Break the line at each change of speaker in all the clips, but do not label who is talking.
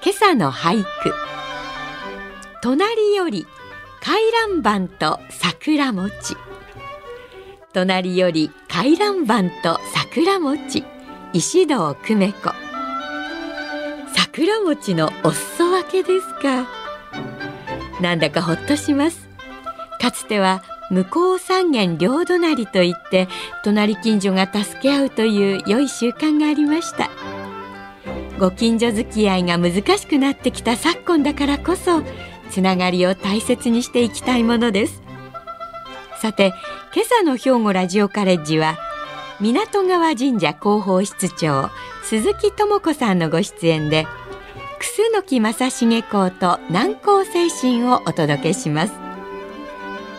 今朝の俳句。隣より回覧板と桜餅。隣より回覧板と桜餅。石堂久美子桜餅のお裾分けですか。なんだかほっとします。かつては向こう三軒両隣といって隣近所が助け合うという良い習慣がありました。ご近所付き合いが難しくなってきた昨今だからこそつながりを大切にしていきたいものです。さて今朝の兵庫ラジオカレッジは港川神社広報室長鈴木智子さんのご出演で楠木正成公と南高精神をお届けします。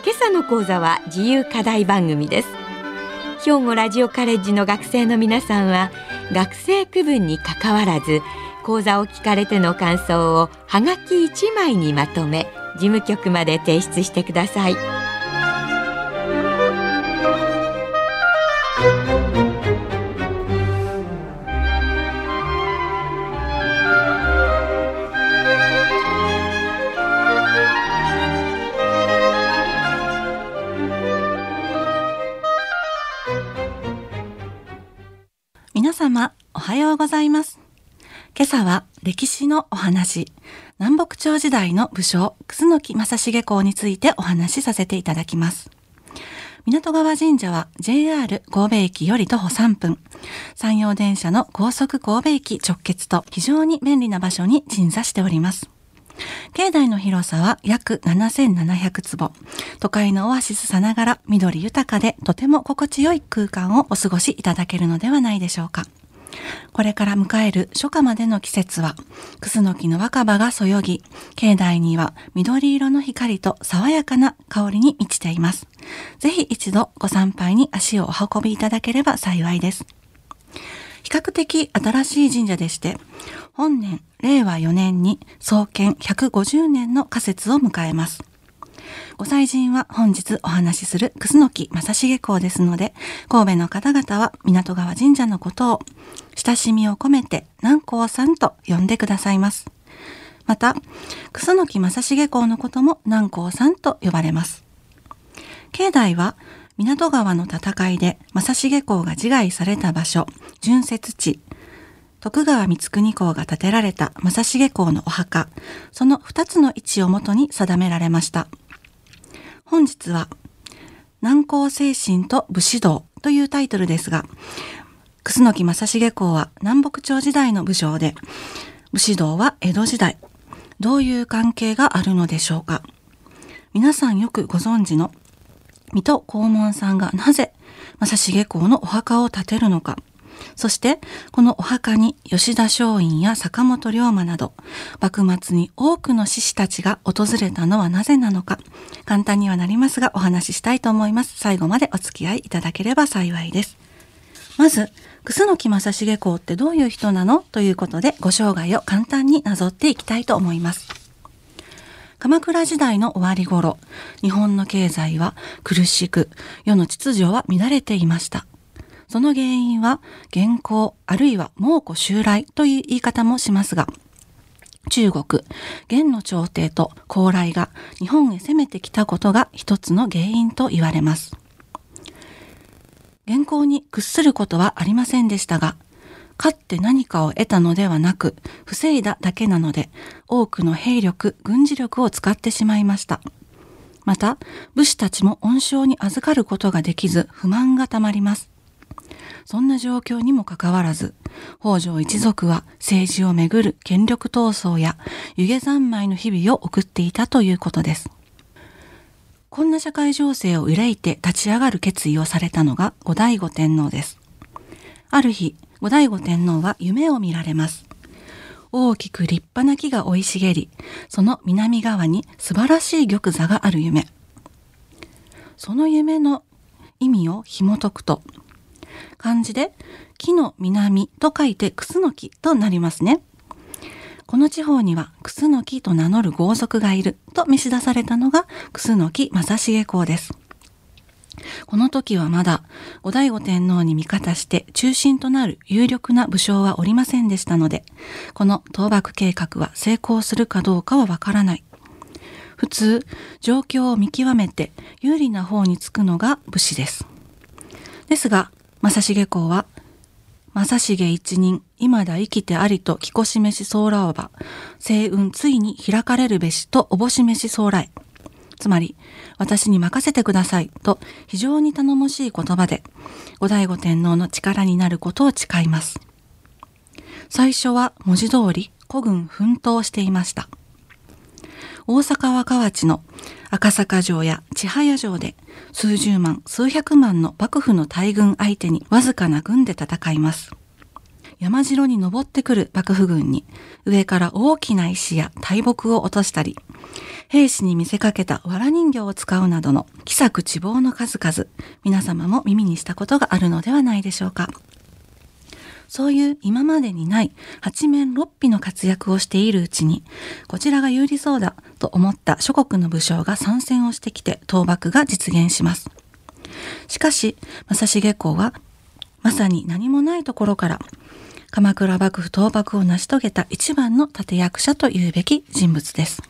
今朝の講座は自由課題番組です。兵庫ラジオカレッジの学生の皆さんは学生区分にかかわらず講座を聞かれての感想をはがき1枚にまとめ事務局まで提出してください。
様おはようございます今朝は歴史のお話南北朝時代の武将楠木正成公についてお話しさせていただきます港川神社は JR 神戸駅より徒歩3分山陽電車の高速神戸駅直結と非常に便利な場所に鎮座しております境内の広さは約7700坪。都会のオアシスさながら緑豊かでとても心地よい空間をお過ごしいただけるのではないでしょうか。これから迎える初夏までの季節は、クスノキの若葉がそよぎ、境内には緑色の光と爽やかな香りに満ちています。ぜひ一度ご参拝に足をお運びいただければ幸いです。比較的新しい神社でして、本年令和4年に創建150年の仮設を迎えます。ご祭神は本日お話しする楠木正成公ですので、神戸の方々は港川神社のことを親しみを込めて南光さんと呼んでくださいます。また、楠木正成公のことも南光さんと呼ばれます。境内は港川の戦いで正成公が自害された場所、純節地、徳川光圀公が建てられた正成公のお墓、その二つの位置をもとに定められました。本日は、南高精神と武士道というタイトルですが、楠木正成公は南北朝時代の武将で、武士道は江戸時代。どういう関係があるのでしょうか皆さんよくご存知の水戸黄門さんがなぜ正成公のお墓を建てるのか。そして、このお墓に吉田松陰や坂本龍馬など、幕末に多くの志士たちが訪れたのはなぜなのか、簡単にはなりますがお話ししたいと思います。最後までお付き合いいただければ幸いです。まず、楠木正成公ってどういう人なのということで、ご生涯を簡単になぞっていきたいと思います。鎌倉時代の終わり頃、日本の経済は苦しく、世の秩序は乱れていました。その原因は、元寇あるいは蒙古襲来という言い方もしますが、中国、元の朝廷と高麗が日本へ攻めてきたことが一つの原因と言われます。元寇に屈することはありませんでしたが、勝って何かを得たのではなく、防いだだけなので、多くの兵力、軍事力を使ってしまいました。また、武士たちも恩賞に預かることができず、不満がたまります。そんな状況にもかかわらず、北条一族は政治をめぐる権力闘争や湯気三昧の日々を送っていたということです。こんな社会情勢を憂いて立ち上がる決意をされたのが後醍醐天皇です。ある日、後醍醐天皇は夢を見られます。大きく立派な木が生い茂り、その南側に素晴らしい玉座がある夢。その夢の意味を紐解くと、漢字で木の南と書いてクスノキとなりますね。この地方にはクスノキと名乗る豪族がいると召し出されたのがクスノキ正成公です。この時はまだ後醍醐天皇に味方して中心となる有力な武将はおりませんでしたので、この倒幕計画は成功するかどうかはわからない。普通、状況を見極めて有利な方につくのが武士です。ですが、正成公は、正成一人、今だ生きてありと着こしめし候らば、星雲ついに開かれるべしとおぼしめし候らえ。つまり、私に任せてくださいと非常に頼もしい言葉で、後醍醐天皇の力になることを誓います。最初は文字通り古軍奮闘していました。大阪若町の赤坂城や千早城で数十万数百万の幕府の大軍相手にわずかな軍で戦います。山城に登ってくる幕府軍に上から大きな石や大木を落としたり、兵士に見せかけた藁人形を使うなどの奇策地望の数々、皆様も耳にしたことがあるのではないでしょうか。そういう今までにない八面六臂の活躍をしているうちに、こちらが有利そうだと思った諸国の武将が参戦をしてきて倒幕が実現します。しかし、正成公は、まさに何もないところから鎌倉幕府倒幕を成し遂げた一番の立役者というべき人物です。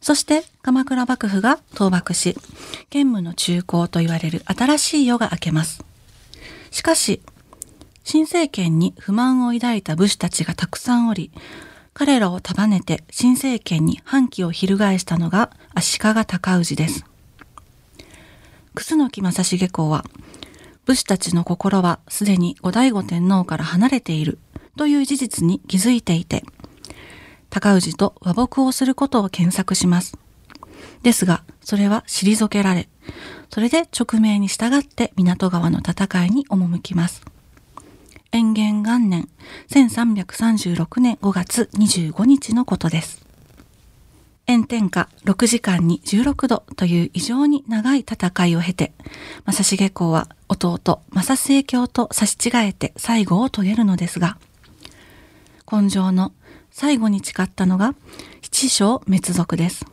そして鎌倉幕府が倒幕し、兼務の中興と言われる新しい世が明けます。しかし、新政権に不満を抱いた武士たちがたくさんおり、彼らを束ねて新政権に反旗を翻したのが足利尊氏です。楠木正成公は武士たちの心はすでに後醍醐天皇から離れているという事実に気づいていて、高氏と和睦をすることを検索します。ですが、それは退けられ、それで直命に従って港川の戦いに赴きます。延元元年1336年5月25日のことです。炎天下6時間に16度という異常に長い戦いを経て、正成公は弟正末教と差し違えて最後を遂げるのですが、根性の最後に誓ったのが七章滅族です。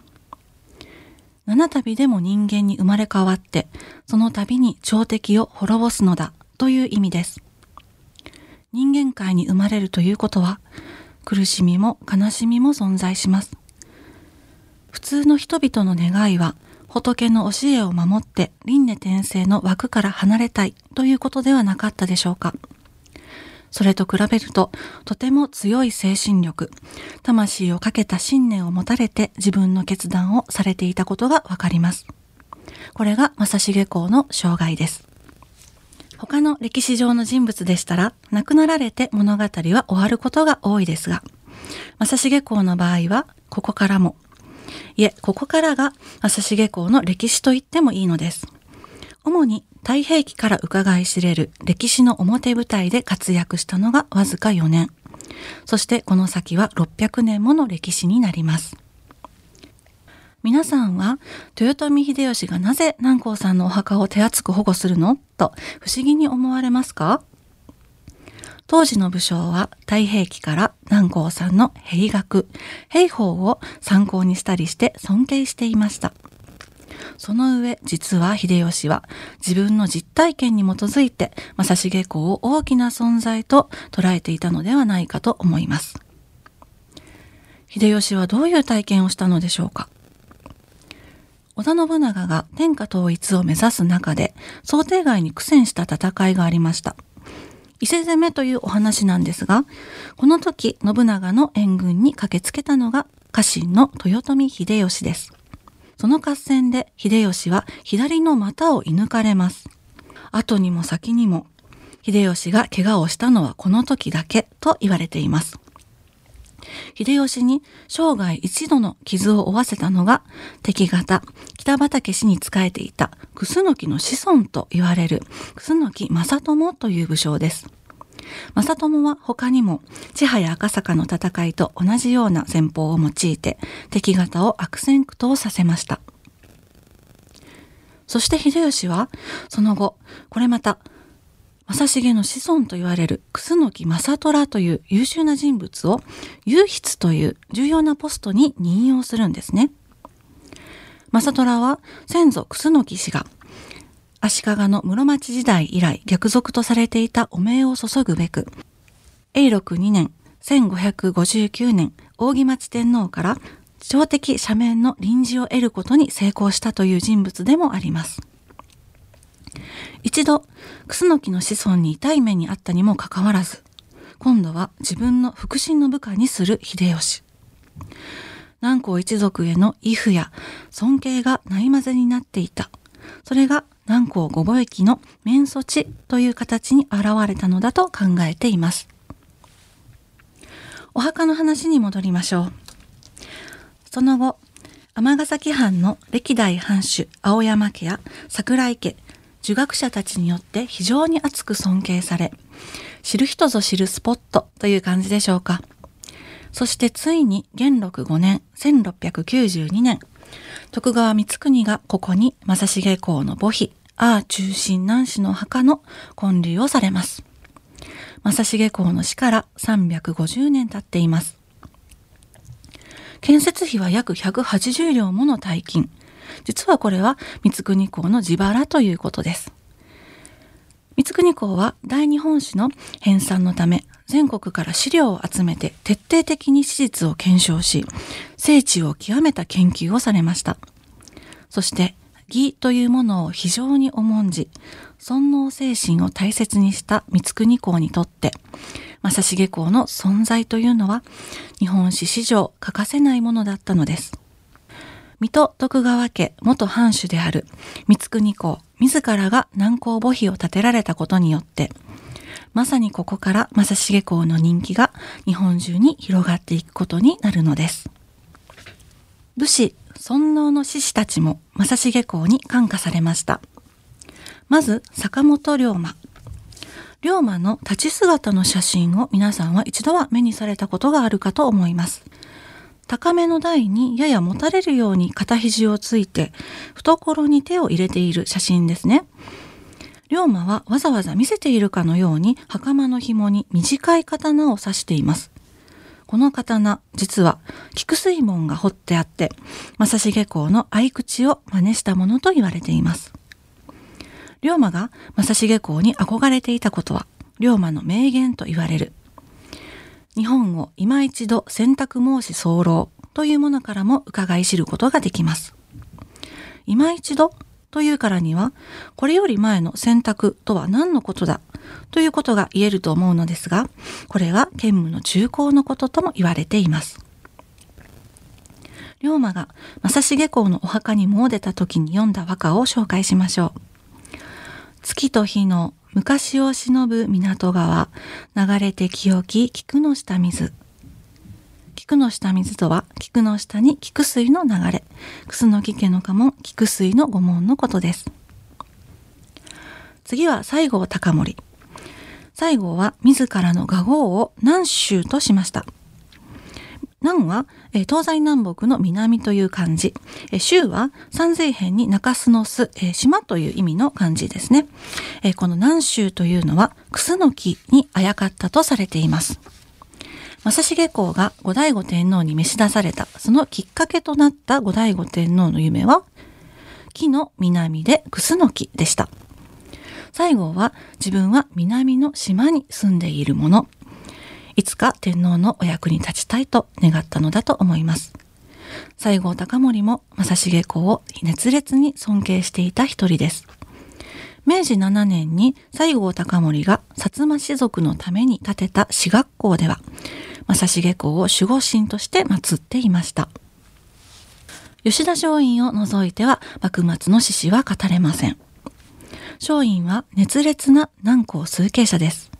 七度でも人間に生まれ変わって、その度に朝敵を滅ぼすのだという意味です。人間界に生まれるということは、苦しみも悲しみも存在します。普通の人々の願いは仏の教えを守って輪廻転生の枠から離れたいということではなかったでしょうか。それと比べるととても強い精神力、魂をかけた信念を持たれて自分の決断をされていたことがわかります。これが正成公の生涯です。他の歴史上の人物でしたら亡くなられて物語は終わることが多いですが、正成公の場合はここからもいえ、ここからが朝重公の歴史と言ってもいいのです。主に太平記から伺い知れる歴史の表舞台で活躍したのがわずか4年。そしてこの先は600年もの歴史になります。皆さんは豊臣秀吉がなぜ南光さんのお墓を手厚く保護するの？と不思議に思われますか？当時の武将は太平記から南光さんの兵学、兵法を参考にしたりして尊敬していました。その上、実は秀吉は自分の実体験に基づいて正成公を大きな存在と捉えていたのではないかと思います。秀吉はどういう体験をしたのでしょうか？織田信長が天下統一を目指す中で想定外に苦戦した戦いがありました。伊勢攻めというお話なんですが、この時信長の援軍に駆けつけたのが家臣の豊臣秀吉です。その合戦で秀吉は左の股を射抜かれます。後にも先にも秀吉が怪我をしたのはこの時だけと言われています。秀吉に生涯一度の傷を負わせたのが敵方北畠氏に仕えていた楠木の子孫と言われる楠木正友という武将です。正友は他にも千早赤坂の戦いと同じような戦法を用いて敵方を悪戦苦闘させましたそして秀吉はその後これまた正成の子孫と言われる楠木正虎という優秀な人物を唯筆という重要なポストに任用するんですね。正虎は先祖楠木氏が足利の室町時代以来逆賊とされていた汚名を注ぐべく永禄2年1559年扇町天皇から朝敵赦免の臨時を得ることに成功したという人物でもあります。一度、楠木の子孫に痛い目にあったにもかかわらず、今度は自分の腹心の部下にする秀吉。南光一族への畏怖や尊敬がないまぜになっていた。それが南光ごぼ駅の面措置という形に現れたのだと考えています。お墓の話に戻りましょう。その後、尼崎藩の歴代藩主青山家や桜井家儒学者たちによって非常に熱く尊敬され、知る人ぞ知るスポットという感じでしょうか。そしてついに元禄5年1692年、徳川光圀がここに正成公の母妃、ああ中心南市の墓の建立をされます。正成公の死から350年経っています。建設費は約180両もの大金。実はこれは光国公の自腹ということです。光国公は大日本史の編纂のため全国から資料を集めて徹底的に史実を検証し、聖地を極めた研究をされました。そして義というものを非常に重んじ、尊王精神を大切にした光国公にとって、正成公の存在というのは日本史史上欠かせないものだったのです。水戸徳川家元藩主である光国公自らが南高母妃を建てられたことによって、まさにここから正成公の人気が日本中に広がっていくことになるのです。武士、尊王の志士たちも正成公に感化されました。まず、坂本龍馬。龍馬の立ち姿の写真を皆さんは一度は目にされたことがあるかと思います。高めの台にやや持たれるように肩肘をついて懐に手を入れている写真ですね。龍馬はわざわざ見せているかのように袴の紐に短い刀を刺しています。この刀、実は菊水門が彫ってあって、正成公の合口を真似したものと言われています。龍馬が正成公に憧れていたことは、龍馬の名言と言われる日本を今一度選択申し候というものからも伺い知ることができます。今一度というからには、これより前の選択とは何のことだということが言えると思うのですが、これは兼務の中高のこととも言われています。龍馬が正成公のお墓に詣でた時に読んだ和歌を紹介しましょう。月と日の昔を忍ぶ港川、流れて清き菊の下水。菊の下水とは、菊の下に菊水の流れ。楠木家の家紋、菊水の御門のことです。次は西郷隆盛。西郷は自らの画号を南州としました。南は、え東西南北の南という漢字。え州は三髄辺に中洲の巣、え島という意味の漢字ですね。えこの南州というのは楠木にあやかったとされています。正成公が後醍醐天皇に召し出された、そのきっかけとなった後醍醐天皇の夢は、木の南で楠木でした。西郷は自分は南の島に住んでいるもの、いつか天皇のお役に立ちたいと願ったのだと思います。西郷隆盛も正成公を熱烈に尊敬していた一人です。明治7年に西郷隆盛が薩摩士族のために建てた私学校では、正成公を守護神として祀っていました。吉田松陰を除いては幕末の志士は語れません。松陰は熱烈な南光数形者です。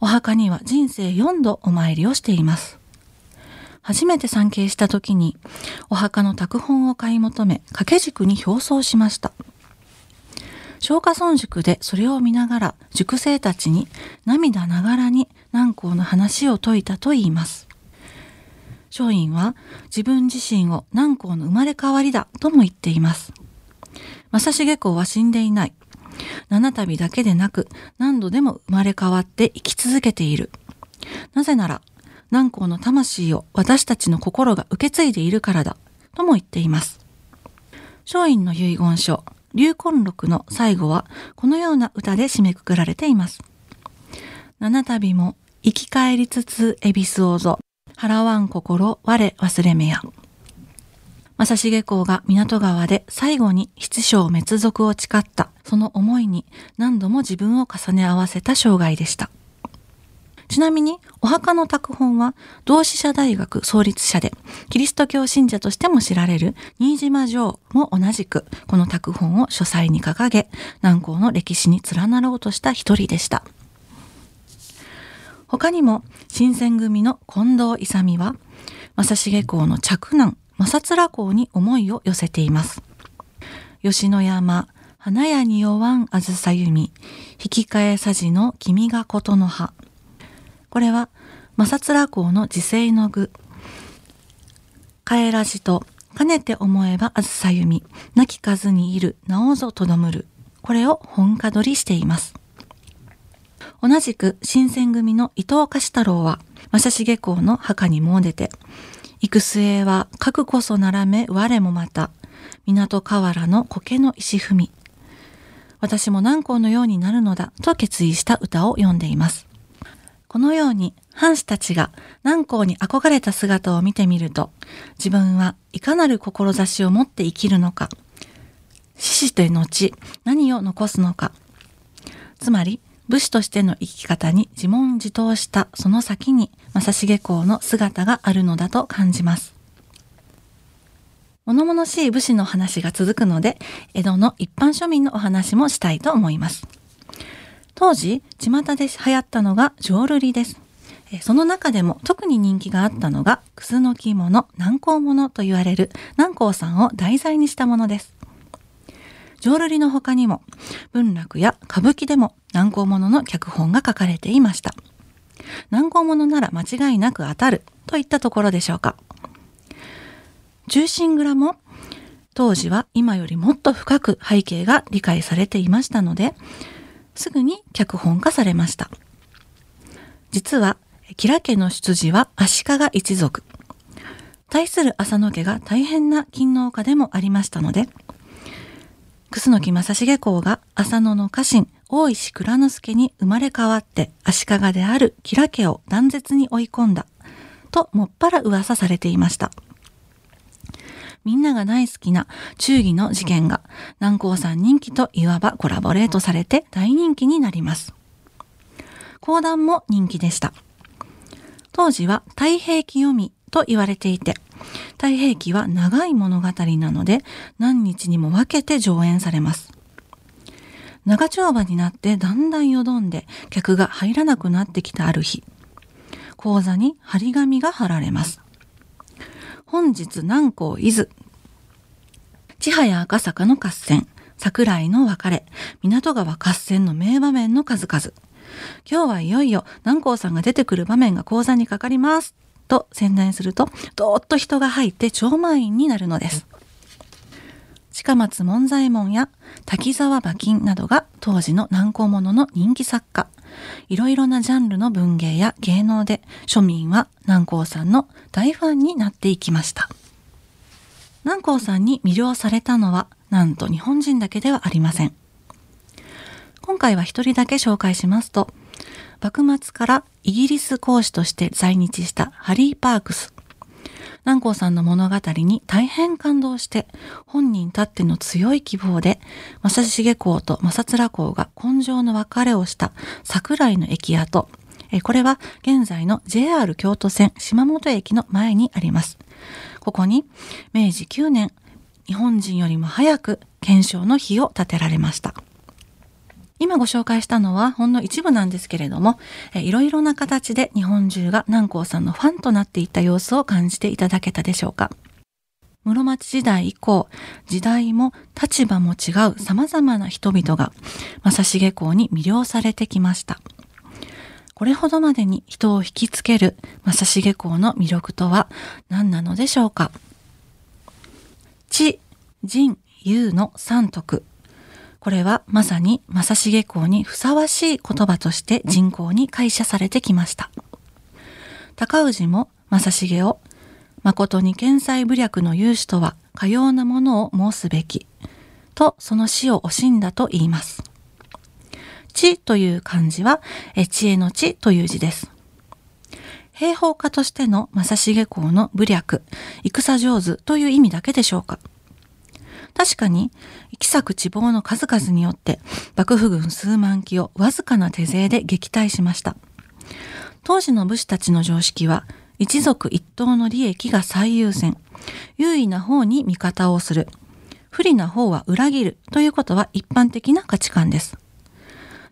お墓には人生4度お参りをしています。初めて参詣した時に、お墓の拓本を買い求め、掛け軸に表装しました。松下村塾でそれを見ながら塾生たちに涙ながらに南光の話を説いたといいます。松陰は自分自身を南光の生まれ変わりだとも言っています。正成公は死んでいない。七旅だけでなく何度でも生まれ変わって生き続けている。なぜなら南光の魂を私たちの心が受け継いでいるからだとも言っています。松陰の遺言書、流魂録の最後はこのような歌で締めくくられています。七旅も生き返りつつ恵比寿をぞ、払わん心我忘れめや。正成公が港川で最後に七章滅族を誓ったその思いに何度も自分を重ね合わせた生涯でした。ちなみに、お墓の拓本は、同志社大学創立者で、キリスト教信者としても知られる新島城も同じく、この拓本を書斎に掲げ、南光の歴史に連なろうとした一人でした。他にも、新選組の近藤勇は、正成公の嫡男、正面公に思いを寄せています。吉野山、花屋に弱わんあずさ弓、引き換えさじの君がことの葉。これは、正面公の時世の具。帰らじと、かねて思えばあずさ弓、亡き数にいる、なおぞとどむる。これを本家取りしています。同じく新選組の伊藤貸太郎は、正成公の墓に詣でて、行く末は核こそならめ我もまた、港河原の苔の石踏み。私も南光のようになるのだと決意した歌を読んでいます。このように藩士たちが南光に憧れた姿を見てみると、自分はいかなる志を持って生きるのか、死死と後何を残すのか、つまり武士としての生き方に自問自答したその先に正成公の姿があるのだと感じます。物々しい武士の話が続くので、江戸の一般庶民のお話もしたいと思います。当時、巷で流行ったのが浄瑠璃です。その中でも特に人気があったのが、クスノキ物、南光物と言われる南光さんを題材にしたものです。浄瑠璃の他にも、文楽や歌舞伎でも南光物の脚本が書かれていました。南光物なら間違いなく当たるといったところでしょうか。重心蔵も当時は今よりもっと深く背景が理解されていましたので、すぐに脚本化されました。実は、吉良家の出自は足利一族。対する浅野家が大変な勤労家でもありましたので、楠木正成公が浅野の家臣、大石蔵之介に生まれ変わって足利である吉良家を断絶に追い込んだ、ともっぱら噂されていました。みんなが大好きな忠義の事件が南光さん人気といわばコラボレートされて大人気になります。講談も人気でした。当時は太平記読みと言われていて、太平記は長い物語なので何日にも分けて上演されます。長丁場になってだんだんよどんで客が入らなくなってきたある日、講座に張り紙が貼られます。本日南光伊豆。千早赤坂の合戦、桜井の別れ、港川合戦の名場面の数々。今日はいよいよ南光さんが出てくる場面が講座にかかります。と宣伝すると、どーっと人が入って超満員になるのです。近松門左衛門や滝沢馬琴などが当時の南光者の人気作家。いろいろなジャンルの文芸や芸能で庶民は南光さんの大ファンになっていきました。南光さんに魅了されたのはなんと日本人だけではありません。今回は一人だけ紹介しますと、幕末からイギリス講師として在日したハリー・パークス。南光さんの物語に大変感動して、本人たっての強い希望で、正成公と正面公が根性の別れをした桜井の駅跡。これは現在の JR 京都線島本駅の前にあります。ここに明治9年、日本人よりも早く検証の日を建てられました。今ご紹介したのはほんの一部なんですけれども、えいろいろな形で日本中が南光さんのファンとなっていった様子を感じていただけたでしょうか。室町時代以降、時代も立場も違う様々な人々が正成公に魅了されてきました。これほどまでに人を引きつける正成公の魅力とは何なのでしょうか知、人、勇の三徳。これはまさに正成公にふさわしい言葉として人口に解釈されてきました。高氏も正成を誠に天才武略の勇士とはかようなものを申すべきとその死を惜しんだと言います。知という漢字は知恵の知という字です。兵法家としての正成公の武略、戦上手という意味だけでしょうか。確かに、奇策地望の数々によって幕府軍数万機をわずかな手勢で撃退しました。当時の武士たちの常識は、一族一党の利益が最優先、優位な方に味方をする、不利な方は裏切るということは一般的な価値観です。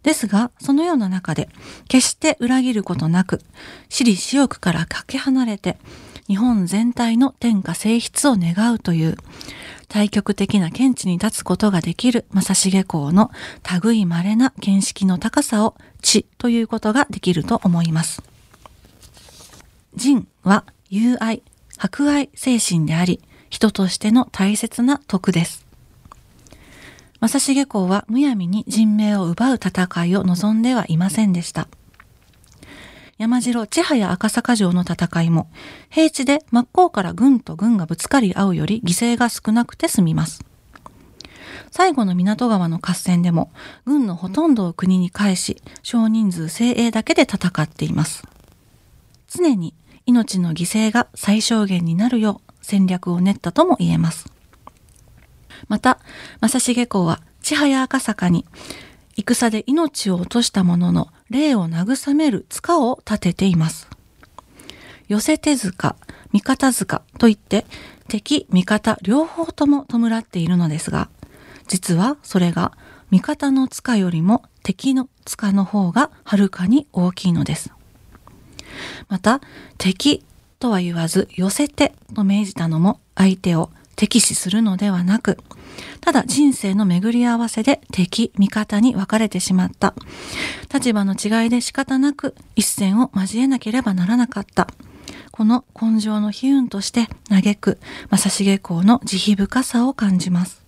ですが、そのような中で、決して裏切ることなく、私利私欲からかけ離れて、日本全体の天下性質を願うという、対極的な見地に立つことができる正成公の類稀な見識の高さを知ということができると思います。人は友愛、博愛精神であり、人としての大切な徳です。正成公はむやみに人命を奪う戦いを望んではいませんでした。山城千早赤坂城の戦いも、平地で真っ向から軍と軍がぶつかり合うより犠牲が少なくて済みます。最後の港川の合戦でも、軍のほとんどを国に返し、少人数精鋭だけで戦っています。常に命の犠牲が最小限になるよう戦略を練ったとも言えます。また、正成公は千早赤坂に戦で命を落とした者の霊を慰める塚を立てています。寄せ手塚、味方塚といって敵、味方両方とも弔っているのですが、実はそれが味方の塚よりも敵の塚の方がはるかに大きいのです。また、敵とは言わず寄せてと命じたのも相手を敵視するのではなく、ただ人生の巡り合わせで敵、味方に分かれてしまった。立場の違いで仕方なく一線を交えなければならなかった。この根性の悲運として嘆く正成公の慈悲深さを感じます。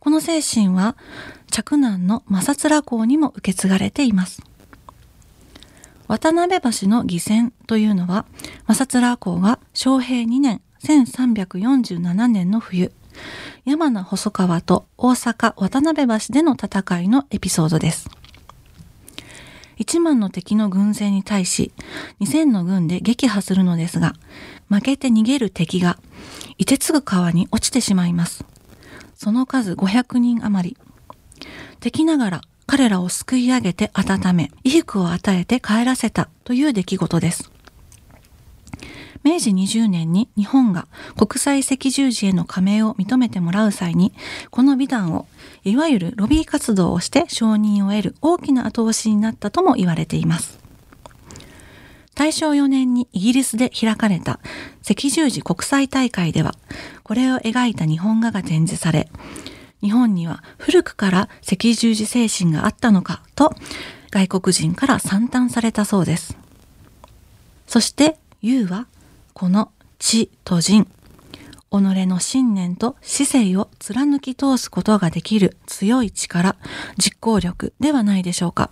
この精神は嫡男の正面公にも受け継がれています。渡辺橋の義戦というのは正面公が昌平2年1347年の冬山名細川と大阪渡辺橋での戦いのエピソードです。1万の敵の軍勢に対し2000の軍で撃破するのですが、負けて逃げる敵が、凍てつぐ川に落ちてしまいます。その数500人余り。敵ながら彼らをすくい上げて温め、衣服を与えて帰らせたという出来事です。明治20年に日本が国際赤十字への加盟を認めてもらう際に、この美談をいわゆるロビー活動をして承認を得る大きな後押しになったとも言われています。大正4年にイギリスで開かれた赤十字国際大会では、これを描いた日本画が展示され、日本には古くから赤十字精神があったのかと外国人から賛嘆されたそうです。そして、U はこの知と人、己の信念と姿勢を貫き通すことができる強い力、実行力ではないでしょうか。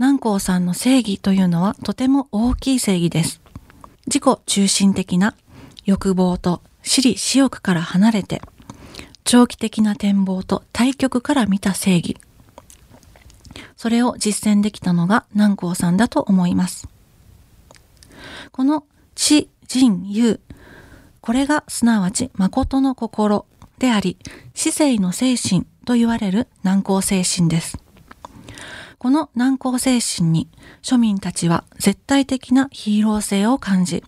南光さんの正義というのはとても大きい正義です。自己中心的な欲望と私利私欲から離れて、長期的な展望と対極から見た正義。それを実践できたのが南光さんだと思います。この知人有。これがすなわち誠の心であり、死生の精神と言われる難攻精神です。この難攻精神に庶民たちは絶対的なヒーロー性を感じ、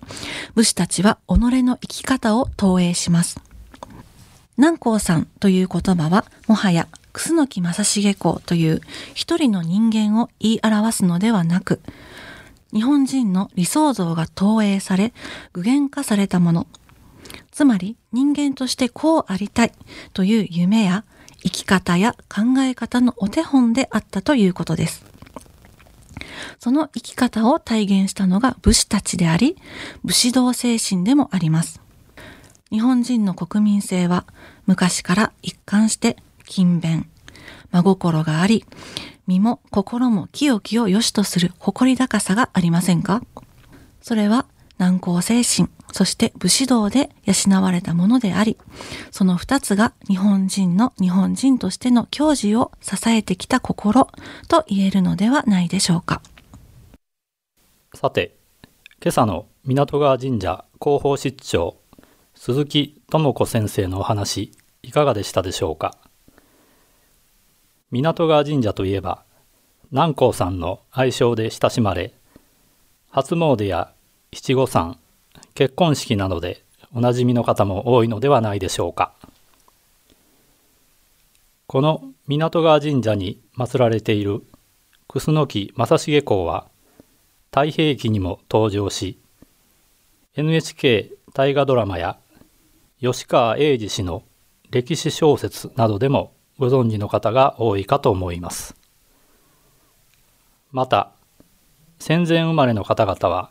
武士たちは己の生き方を投影します。南光さんという言葉はもはや楠木正成公という一人の人間を言い表すのではなく、日本人の理想像が投影され、具現化されたもの。つまり人間としてこうありたいという夢や生き方や考え方のお手本であったということです。その生き方を体現したのが武士たちであり、武士道精神でもあります。日本人の国民性は昔から一貫して勤勉、真心があり、身も心も清きを良しとする誇り高さがありませんか？それは難攻精神、そして武士道で養われたものであり、その二つが日本人の日本人としての矜持を支えてきた心と言えるのではないでしょうか。
さて、今朝の港川神社広報室長鈴木智子先生のお話いかがでしたでしょうか？港川神社といえば南光さんの愛称で親しまれ初詣や七五三結婚式などでおなじみの方も多いのではないでしょうか。この港川神社に祀られている楠木正成公は太平記にも登場し NHK 大河ドラマや吉川英治氏の歴史小説などでもご存知の方が多いかと思います。また、戦前生まれの方々は、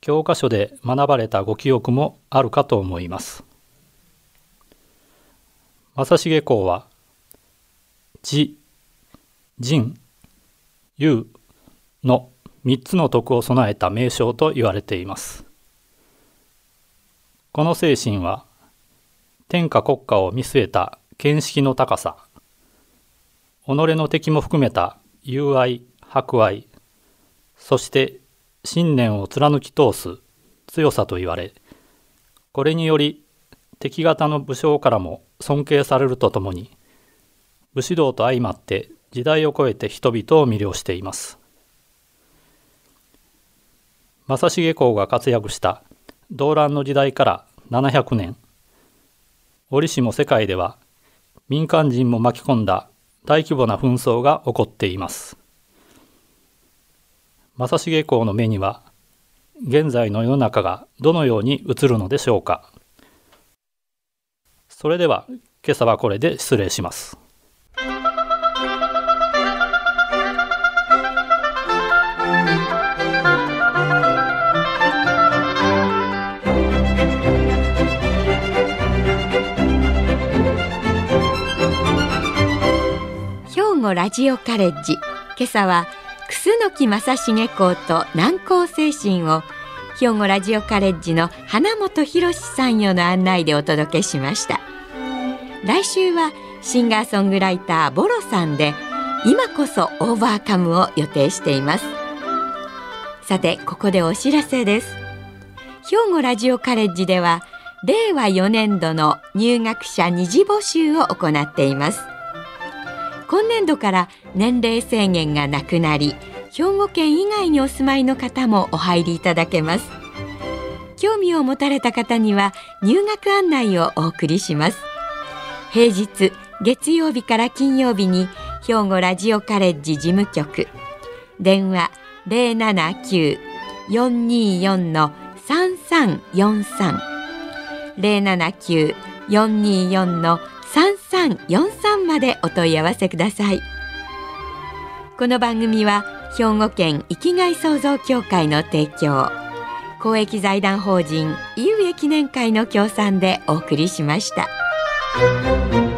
教科書で学ばれたご記憶もあるかと思います。正成公は、知、仁、勇の三つの徳を備えた名称と言われています。この精神は、天下国家を見据えた見識の高さ。己の敵も含めた友愛博愛そして信念を貫き通す強さと言われこれにより敵方の武将からも尊敬されるとともに武士道と相まって時代を超えて人々を魅了しています。正成公が活躍した動乱の時代から700年折しも世界では民間人も巻き込んだ大規模な紛争が起こっています。正成公の目には現在の世の中がどのように映るのでしょうか。それでは今朝はこれで失礼します。
ラジオカレッジ。今朝は楠木正成公と南高精神を兵庫ラジオカレッジの花本博さんよの案内でお届けしました。来週はシンガーソングライターボロさんで今こそオーバーカムを予定しています。さてここでお知らせです。兵庫ラジオカレッジでは令和4年度の入学者二次募集を行っています。今年度から年齢制限がなくなり兵庫県以外にお住まいの方もお入りいただけます。興味を持たれた方には入学案内をお送りします。平日月曜日から金曜日に兵庫ラジオカレッジ事務局。電話079-424-3343079-424の3343までお問い合わせくださいこの番組は兵庫県生きがい創造協会の提供公益財団法人井上記念会の協賛でお送りしました。